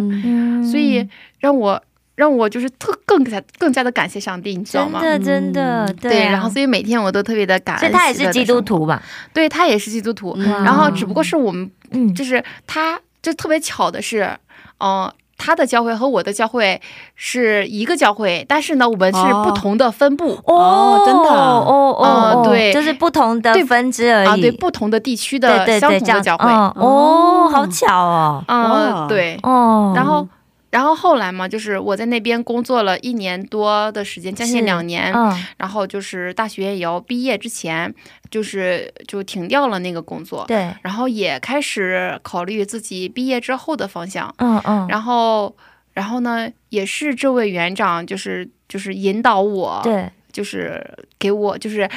Speaker 4: 所以让我让我就是特更加更加的感谢上帝，你知道吗？
Speaker 2: 真的真的
Speaker 1: 嗯。
Speaker 4: 对，
Speaker 2: 啊。
Speaker 4: 然后所以每天我都特别的感恩。
Speaker 2: 所以他也是基督，徒吧？
Speaker 4: 对他也是基督徒，
Speaker 1: 嗯
Speaker 4: 然后只不过是我们
Speaker 2: 嗯，
Speaker 4: 就是他就特别巧的是，嗯、他的教会和我的教会是一个教会，但是呢，我们是不同的分部。
Speaker 1: 哦真的
Speaker 2: 哦哦
Speaker 4: 对。
Speaker 2: 就是不同的
Speaker 4: 对
Speaker 2: 分支而已，
Speaker 4: 啊，对，不同的地区的相同的教会，
Speaker 2: 嗯。哦，好巧哦，
Speaker 4: 嗯、
Speaker 1: 哇。
Speaker 4: 对，
Speaker 2: 哦，
Speaker 4: 然后，然后后来嘛，就是我在那边工作了一年多的时间，将近两年。
Speaker 2: 嗯
Speaker 4: 然后就是大学也要毕业之前，就是就停掉了那个工作，
Speaker 2: 对，
Speaker 4: 然后也开始考虑自己毕业之后的方向。
Speaker 2: 嗯嗯，
Speaker 4: 然后，然后呢，也是这位园长，就是就是引导我，
Speaker 2: 对，
Speaker 4: 就是给我就是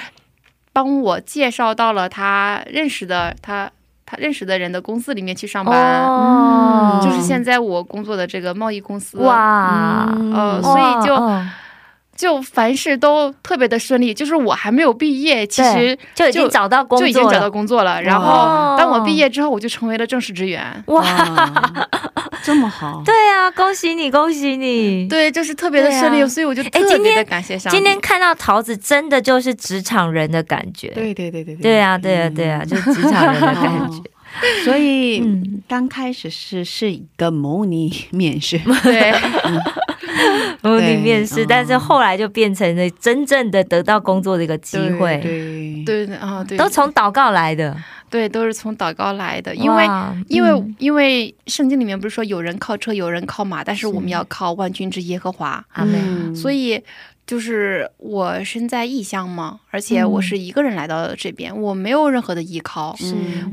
Speaker 4: 帮我介绍到了他认识的他他认识的人的公司里面去上班。
Speaker 2: 哦，
Speaker 4: 就是现在我工作的这个贸易公司，
Speaker 2: 哇，
Speaker 4: 呃，
Speaker 1: 嗯
Speaker 4: 所以就、就凡事都特别的顺利。就是我还没有毕业，其实
Speaker 2: 就已经找到工作
Speaker 4: 就已经找到
Speaker 2: 了，
Speaker 4: 工作了。然
Speaker 2: 哦
Speaker 4: 后当我毕业之后，我就成为了正式职员。
Speaker 2: 哇，
Speaker 1: 这么好，
Speaker 2: 对啊，恭喜你，恭喜你！
Speaker 4: 对，就是特别的顺利，
Speaker 2: 啊
Speaker 4: 所以我就
Speaker 2: 哎今天
Speaker 4: 特别的感谢上帝。
Speaker 2: 今天看到桃子，真的就是职场人的感觉。
Speaker 1: 对对对对
Speaker 2: 对啊，对啊，对啊，就是职场人的感觉。
Speaker 1: 哦 所以
Speaker 2: 嗯
Speaker 1: 刚开始是是一个模拟面试，
Speaker 4: 对
Speaker 2: 模 拟
Speaker 1: 对
Speaker 2: 面试，
Speaker 1: 哦
Speaker 2: 但是后来就变成了真正的得到工作的一个机会，
Speaker 1: 对
Speaker 4: 对对啊，对，
Speaker 2: 都从祷告来的。
Speaker 4: 对都是从祷告来的，因为。因为、
Speaker 2: 嗯
Speaker 4: 因为圣经里面不是说有人靠车，有人靠马，但是我们要靠万军之耶和华。
Speaker 2: 阿门。
Speaker 1: 嗯
Speaker 4: 所以就是我身在异乡嘛，而且我是一个人来到这边，我没有任何的依靠，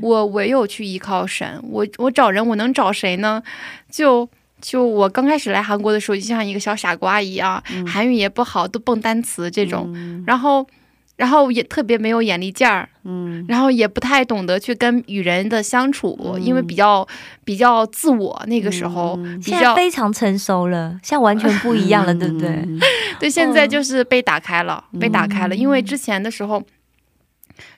Speaker 4: 我唯有去依靠神。我我找人，我能找谁呢？就就我刚开始来韩国的时候，就像一个小傻瓜一样，韩语也不好，都蹦单词这种，然后。然后也特别没有眼力劲儿，
Speaker 1: 嗯。
Speaker 4: 然后也不太懂得去跟与人的相处，因为比较比较自我，那个时候、比较
Speaker 2: 现在非常成熟了，现在完全不一样了，对不对？
Speaker 1: 嗯。
Speaker 4: 对，现在就是被打开了，被打开了。因为之前的时候，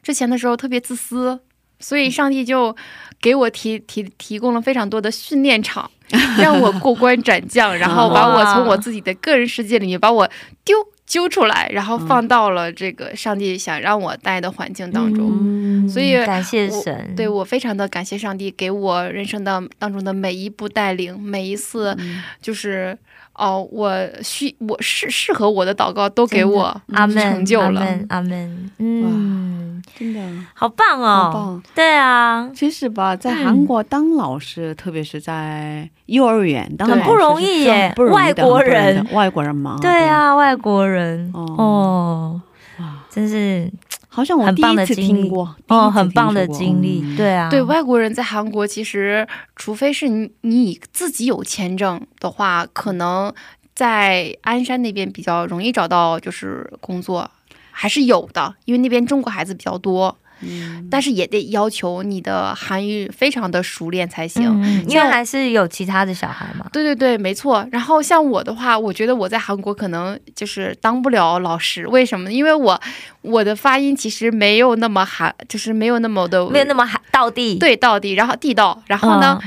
Speaker 4: 之前的时候特别自私，所以上帝就给我提提提供了非常多的训练场，让我过关斩将，然后把我从我自己的个人世界里面把我丢揪出来，然后放到了这个上帝想让我待的环境当中。
Speaker 2: 嗯。
Speaker 4: 所以
Speaker 2: 感谢
Speaker 4: 我
Speaker 2: 神，
Speaker 4: 对我非常的感谢上帝给我人生的当中的每一步带领，每一次就是哦、我需我适适合我的祷告都给我
Speaker 2: 阿门，
Speaker 4: 成就了。
Speaker 2: 阿门，阿门，嗯，
Speaker 1: 真的。
Speaker 2: 好棒哦，
Speaker 1: 好棒。
Speaker 2: 对啊，
Speaker 1: 其实吧，在
Speaker 2: 嗯。
Speaker 1: 韩国当老师，特别是在幼儿园当老师，
Speaker 4: 很
Speaker 2: 不容易耶
Speaker 1: 不容易的
Speaker 2: 外国人
Speaker 1: 外国人嘛，
Speaker 2: 对，啊，外国人
Speaker 1: 哦。
Speaker 2: 哦，
Speaker 1: 哇，
Speaker 2: 真是
Speaker 1: 好像我第一次
Speaker 2: 棒的经历。
Speaker 1: 听过，
Speaker 2: 哦，很棒的经历，
Speaker 1: 嗯。
Speaker 2: 对啊，
Speaker 4: 对外国人在韩国，其实除非是你你自己有签证的话，可能在鞍山那边比较容易找到就是工作，还是有的，因为那边中国孩子比较多。
Speaker 1: 嗯
Speaker 4: 但是也得要求你的韩语非常的熟练才行。
Speaker 2: 嗯，因为还是有其他的小孩嘛，
Speaker 4: 对对对，没错。然后像我的话，我觉得我在韩国可能就是当不了老师，为什么呢？因为我我的发音其实没有那么韩，就是没有那么的
Speaker 2: 没有那么韩到地，
Speaker 4: 对到地，然后地道，然后呢，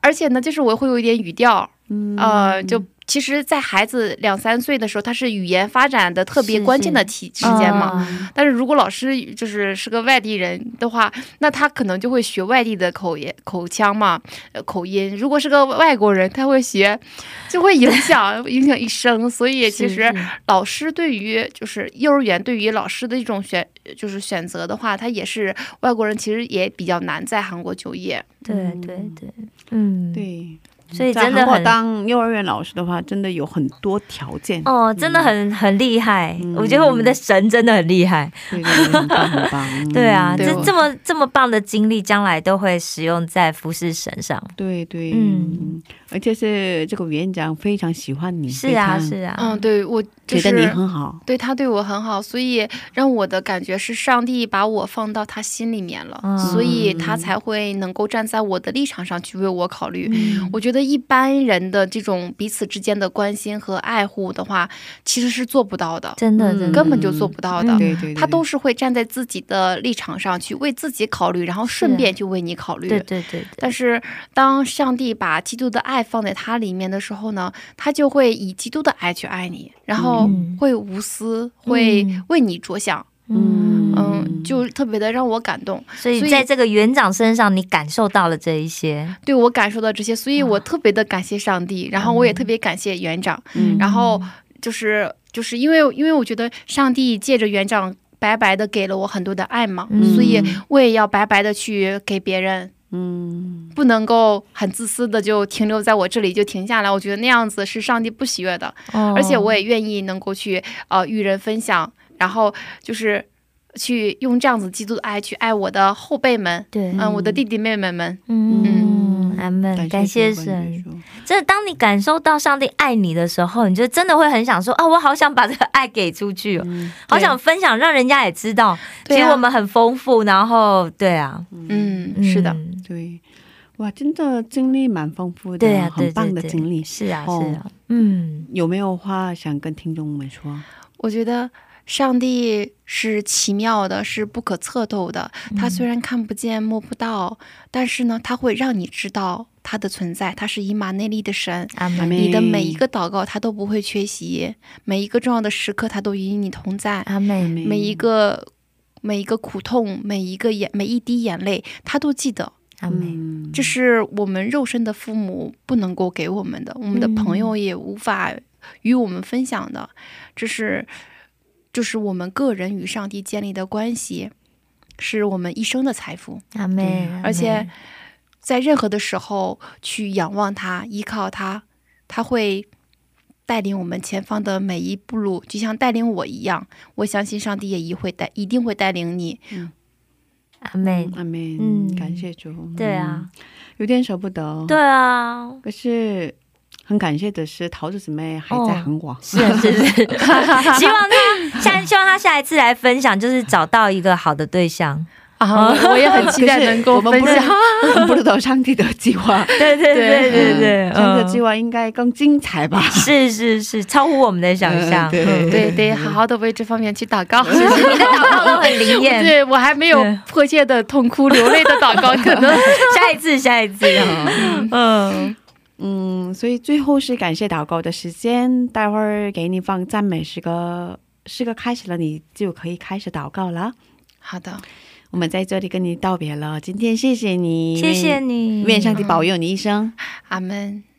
Speaker 4: 而且呢，就是我会有一点语调，
Speaker 1: 嗯
Speaker 4: 呃，就。其实，在孩子两三岁的时候，他是语言发展的特别关键的
Speaker 2: 是
Speaker 4: 期时间嘛。
Speaker 2: 嗯
Speaker 4: 但是如果老师就是是个外地人的话，那他可能就会学外地的口音、口腔嘛，呃，口音。如果是个外国人，他会学，就会影响 影响一生。所以其实老师对于就是幼儿园对于老师的一种选就是选择的话，他也是外国人其实也比较难在韩国就业。
Speaker 2: 对对对，嗯，
Speaker 1: 对，
Speaker 2: 所以真的很
Speaker 1: 当幼儿园老师的话，真的有很多条件，
Speaker 2: 哦，真的很很厉害，
Speaker 1: 嗯
Speaker 2: 我觉得我们的神真的很厉害。
Speaker 1: 对对对，很棒很棒，嗯
Speaker 2: 对啊，
Speaker 4: 对
Speaker 2: 这这么这么棒的经历，将来都会使用在服侍神上。
Speaker 1: 对对，
Speaker 2: 嗯
Speaker 1: 嗯，而且是这个园长非常喜欢你，
Speaker 2: 是啊，是啊，
Speaker 4: 嗯，对我就
Speaker 1: 觉得你很好，
Speaker 4: 对他对我很好，所以让我的感觉是上帝把我放到他心里面了，
Speaker 2: 嗯。
Speaker 4: 所以他才会能够站在我的立场上去为我考虑。
Speaker 2: 嗯。
Speaker 4: 我觉得一般人的这种彼此之间的关心和爱护的话，其实是做不到的，
Speaker 2: 真的，
Speaker 1: 嗯。
Speaker 2: 真的。
Speaker 4: 根本就做不到的。
Speaker 2: 嗯。
Speaker 1: 对对，对
Speaker 4: 他都是会站在自己的立场上去为自己考虑，然后顺便就为你考虑。
Speaker 2: 对对对对，
Speaker 4: 但是，当上帝把基督的爱放在他里面的时候呢，他就会以基督的爱去爱你，然后
Speaker 2: 嗯
Speaker 4: 会无私，会
Speaker 2: 嗯
Speaker 4: 为你着想。
Speaker 1: 嗯
Speaker 4: 嗯，就特别的让我感动。
Speaker 2: 所以
Speaker 4: 所以
Speaker 2: 在这个园长身上，你感受到了这一些。
Speaker 4: 对我感受到这些，所以我特别的感谢上帝，然后我也特别感谢园长，
Speaker 1: 嗯
Speaker 4: 然后就是就是因为因为我觉得上帝借着园长白白的给了我很多的爱嘛，
Speaker 2: 嗯
Speaker 4: 所以我也要白白的去给别人。
Speaker 1: 嗯。
Speaker 4: 不能够很自私的就停留在我这里就停下来，我觉得那样子是上帝不喜悦的。
Speaker 2: 哦。
Speaker 4: 而且我也愿意能够去呃与人分享，然后就是去用这样子基督的爱去爱我的后辈们，
Speaker 2: 对，
Speaker 4: 嗯、我的弟弟妹妹们。
Speaker 2: 嗯，阿门，感谢神。
Speaker 1: 主
Speaker 2: 真的，当你感受到上帝爱你的时候，你就真的会很想说啊，我好想把这个爱给出去哦，
Speaker 1: 嗯
Speaker 2: 好想分享，让人家也知道，其实我们很丰富。然后，对啊，
Speaker 4: 嗯，是的，
Speaker 2: 嗯
Speaker 1: 对，哇，真的经历蛮丰富的，
Speaker 2: 对啊，
Speaker 1: 很棒的
Speaker 2: 对对
Speaker 1: 经历。
Speaker 2: 是啊，
Speaker 1: 哦
Speaker 2: 是啊，嗯，
Speaker 1: 有没有话想跟听众们说？
Speaker 4: 我觉得上帝是奇妙的，是不可测透的。他虽然看不见摸不到，但是呢，他会让你知道他的存在。他是以马内利的神，你的每一个祷告他都不会缺席，每一个重要的时刻他都与你同在。
Speaker 2: 阿门，
Speaker 4: 每一个每一个苦痛，每一个眼每一滴眼泪，他都记得。
Speaker 2: 阿
Speaker 4: 这是我们肉身的父母不能够给我们的，我们的朋友也无法与我们分享的。这是，就是我们个人与上帝建立的关系，是我们一生的财富。
Speaker 2: 阿门，
Speaker 4: 而且，在任何的时候去仰望他、依靠他，他会带领我们前方的每一步路，就像带领我一样。我相信上帝也一会带，一定会带领你。
Speaker 2: 阿妹，
Speaker 1: 阿妹，
Speaker 2: 嗯
Speaker 1: 感谢主。
Speaker 2: 对啊，
Speaker 1: 嗯，有点舍不得。
Speaker 2: 对啊，
Speaker 1: 可是很感谢的是，桃子姊妹还在韩国。
Speaker 2: 是是是，希望她下希望他下一次来分享，就是找到一个好的对象。
Speaker 4: 啊，我也很期待能够分享。
Speaker 1: 我们不知道上帝的计划，
Speaker 2: 对对对对对，
Speaker 1: 嗯上帝的计
Speaker 2: 嗯
Speaker 1: 划应该更精彩吧？
Speaker 2: 是是是，超乎我们的想象。
Speaker 1: 嗯对
Speaker 2: 嗯
Speaker 4: 对，得好好的为这方面去祷告。
Speaker 2: 是是，你的祷告都很灵验。
Speaker 4: 对我还没有迫切的痛哭流泪的祷告，可能
Speaker 2: 下一次，下一次，嗯，
Speaker 1: 嗯，所以最后是感谢祷告的时间，待会儿给你放赞美诗歌，诗歌开始了，你就可以开始祷告了。
Speaker 4: 好的，
Speaker 1: 我们在这里跟你道别了，今天谢谢你，
Speaker 2: 谢谢你，
Speaker 1: 愿，愿上帝保佑你一生。
Speaker 4: 阿门。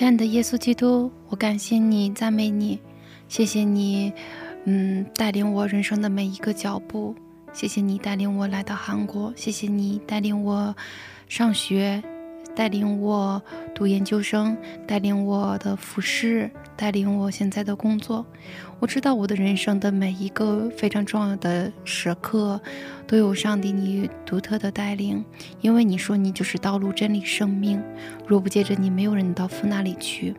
Speaker 4: 亲爱的耶稣基督，我感谢你，赞美你，谢谢你，嗯，带领我人生的每一个脚步，谢谢你带领我来到韩国，谢谢你带领我上学，带领我读研究生，带领我的服饰，带领我现在的工作。我知道我的人生的每一个非常重要的时刻，都有上帝你独特的带领，因为你说你就是道路、真理、生命，若不借着你，没有人到父那里去。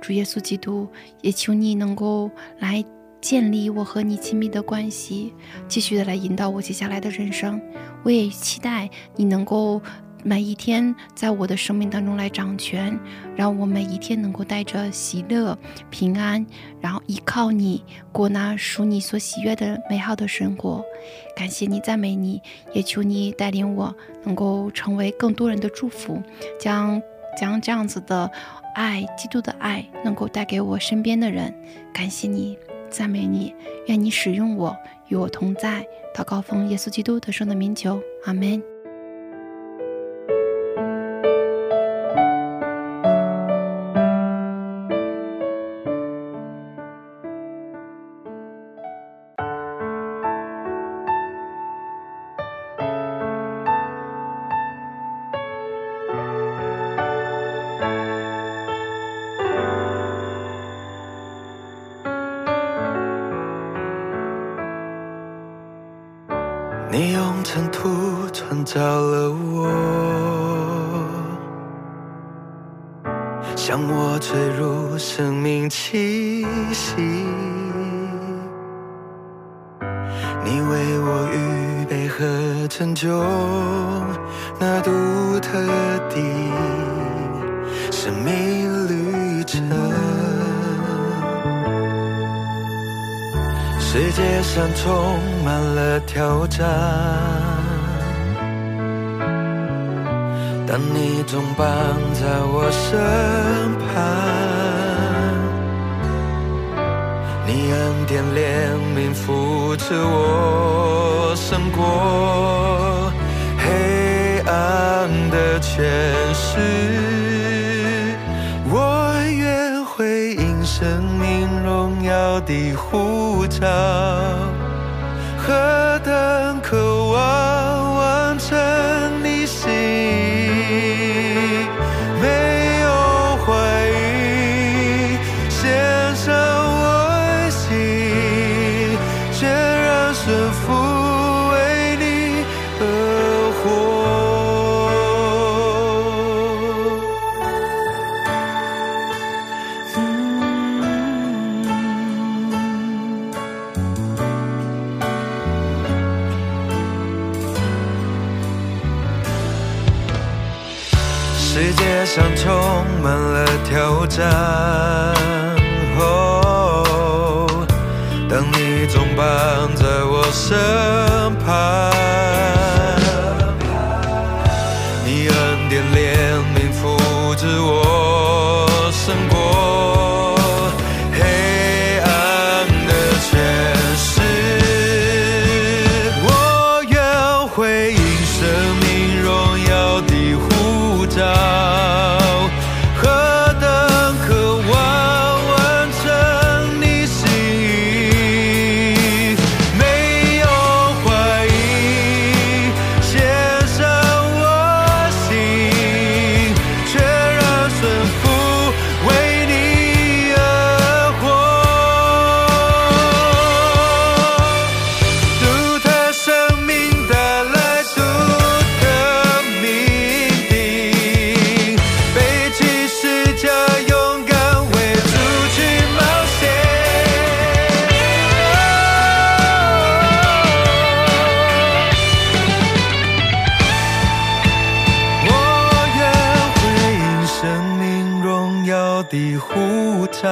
Speaker 4: 主耶稣基督，也求你能够来建立我和你亲密的关系，继续的来引导我接下来的人生。我也期待你能够每一天在我的生命当中来掌权，让我每一天能够带着喜乐、平安，然后依靠你过那属你所喜悦的美好的生活。感谢你，赞美你，也求你带领我能够成为更多人的祝福，将将这样子的爱，基督的爱，能够带给我身边的人。感谢你，赞美你，愿你使用我，与我同在。祷告奉耶稣基督得胜的名求，阿门。
Speaker 5: 充满了挑战，但你总伴在我身旁。你恩典怜悯扶持我，胜过黑暗的权势。我愿回应生命荣耀的呼召，的呼召。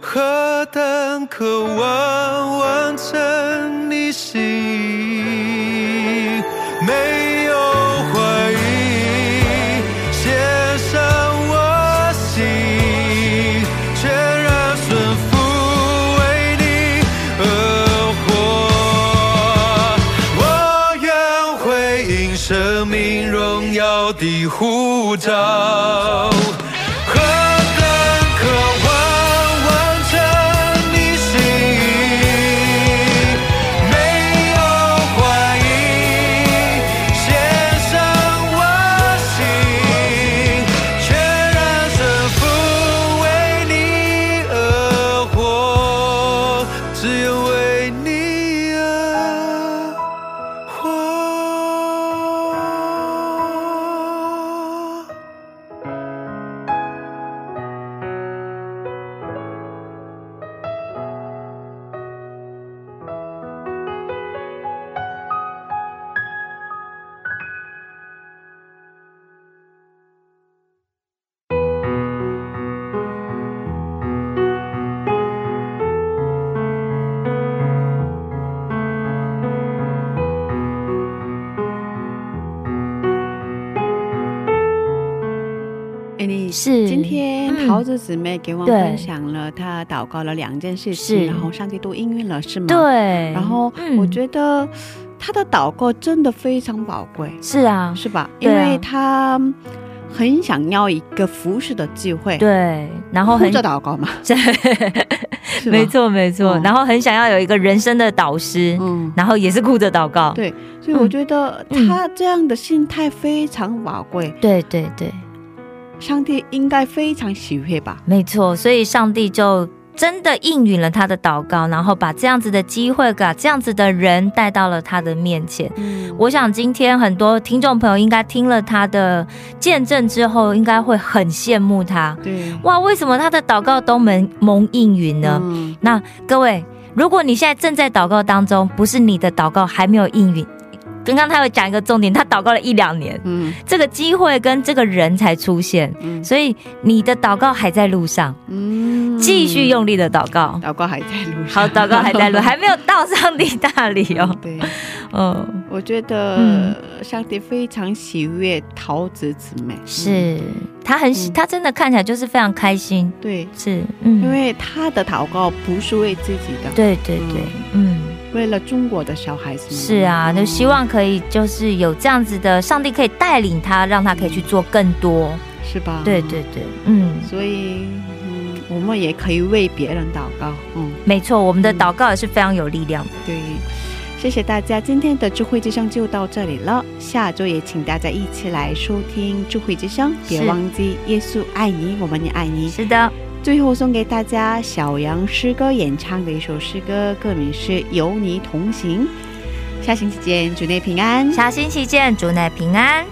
Speaker 5: 何等渴望完成你心，没有怀疑，献上我心，全然顺服为你而活。我愿回应生命荣耀的呼召。
Speaker 1: 姊妹给我们分享了她祷告了两件事情，然后上帝都应允了，是吗？。
Speaker 2: 对，
Speaker 1: 然后
Speaker 2: 嗯。
Speaker 1: 我觉得她的祷告真的非常宝贵，
Speaker 2: 是啊，
Speaker 1: 是吧？因为她很想要一个服侍的机会，，
Speaker 2: 对，然后
Speaker 1: 哭
Speaker 2: 很
Speaker 1: 着祷告嘛，
Speaker 2: 对，没，错没错，
Speaker 1: 嗯
Speaker 2: 然后很想要有一个人生的导师，
Speaker 1: 嗯。
Speaker 2: 然后也是哭着祷告，
Speaker 1: 对，所以我觉得
Speaker 2: 嗯。
Speaker 1: 她这样的心态非常宝贵，
Speaker 2: 对对对，
Speaker 1: 上帝应该非常喜悦吧？
Speaker 2: 没错，所以上帝就真的应允了他的祷告，然后把这样子的机会，把这样子的人带到了他的面前。
Speaker 1: 嗯，
Speaker 2: 我想今天很多听众朋友应该听了他的见证之后，应该会很羡慕他。
Speaker 1: 对，
Speaker 2: 哇，为什么他的祷告都蒙蒙应允呢？
Speaker 1: 嗯
Speaker 2: 那各位，如果你现在正在祷告当中，不是你的祷告还没有应允，刚刚他有讲一个重点，他祷告了一两年，
Speaker 1: 嗯。
Speaker 2: 这个机会跟这个人才出现，
Speaker 1: 嗯。
Speaker 2: 所以你的祷告还在路上。
Speaker 1: 嗯。
Speaker 2: 继续用力的祷告。
Speaker 1: 祷告还在路上，
Speaker 2: 好，祷告还在路，还没有到上帝那里哦。
Speaker 1: 对，
Speaker 2: 嗯，
Speaker 1: 我觉得
Speaker 2: 嗯。
Speaker 1: 上帝非常喜悦桃子姊妹，嗯。
Speaker 2: 是他很喜，
Speaker 1: 嗯。
Speaker 2: 他真的看起来就是非常开心。
Speaker 1: 对，
Speaker 2: 是，嗯，
Speaker 1: 因为他的祷告不是为自己的，，
Speaker 2: 对对对，嗯。
Speaker 1: 为了中国的小孩子们，
Speaker 2: 是啊，就希望可以就是有这样子的，上帝可以带领他，让他可以去做更多。
Speaker 1: 是吧？
Speaker 2: 对对对，嗯，
Speaker 1: 所以嗯，我们也可以为别人祷告，嗯，
Speaker 2: 没错，我们的祷告也是非常有力量的。
Speaker 1: 对。谢谢大家，今天的智慧之声就到这里了。下周也请大家一起来收听智慧之声，别忘记耶稣爱你，我们也爱你。
Speaker 2: 是的，
Speaker 1: 最后送给大家小杨诗歌演唱的一首诗歌，歌名是《有你同行》。下星期见，主内平安。
Speaker 2: 下星期见，祝内平安。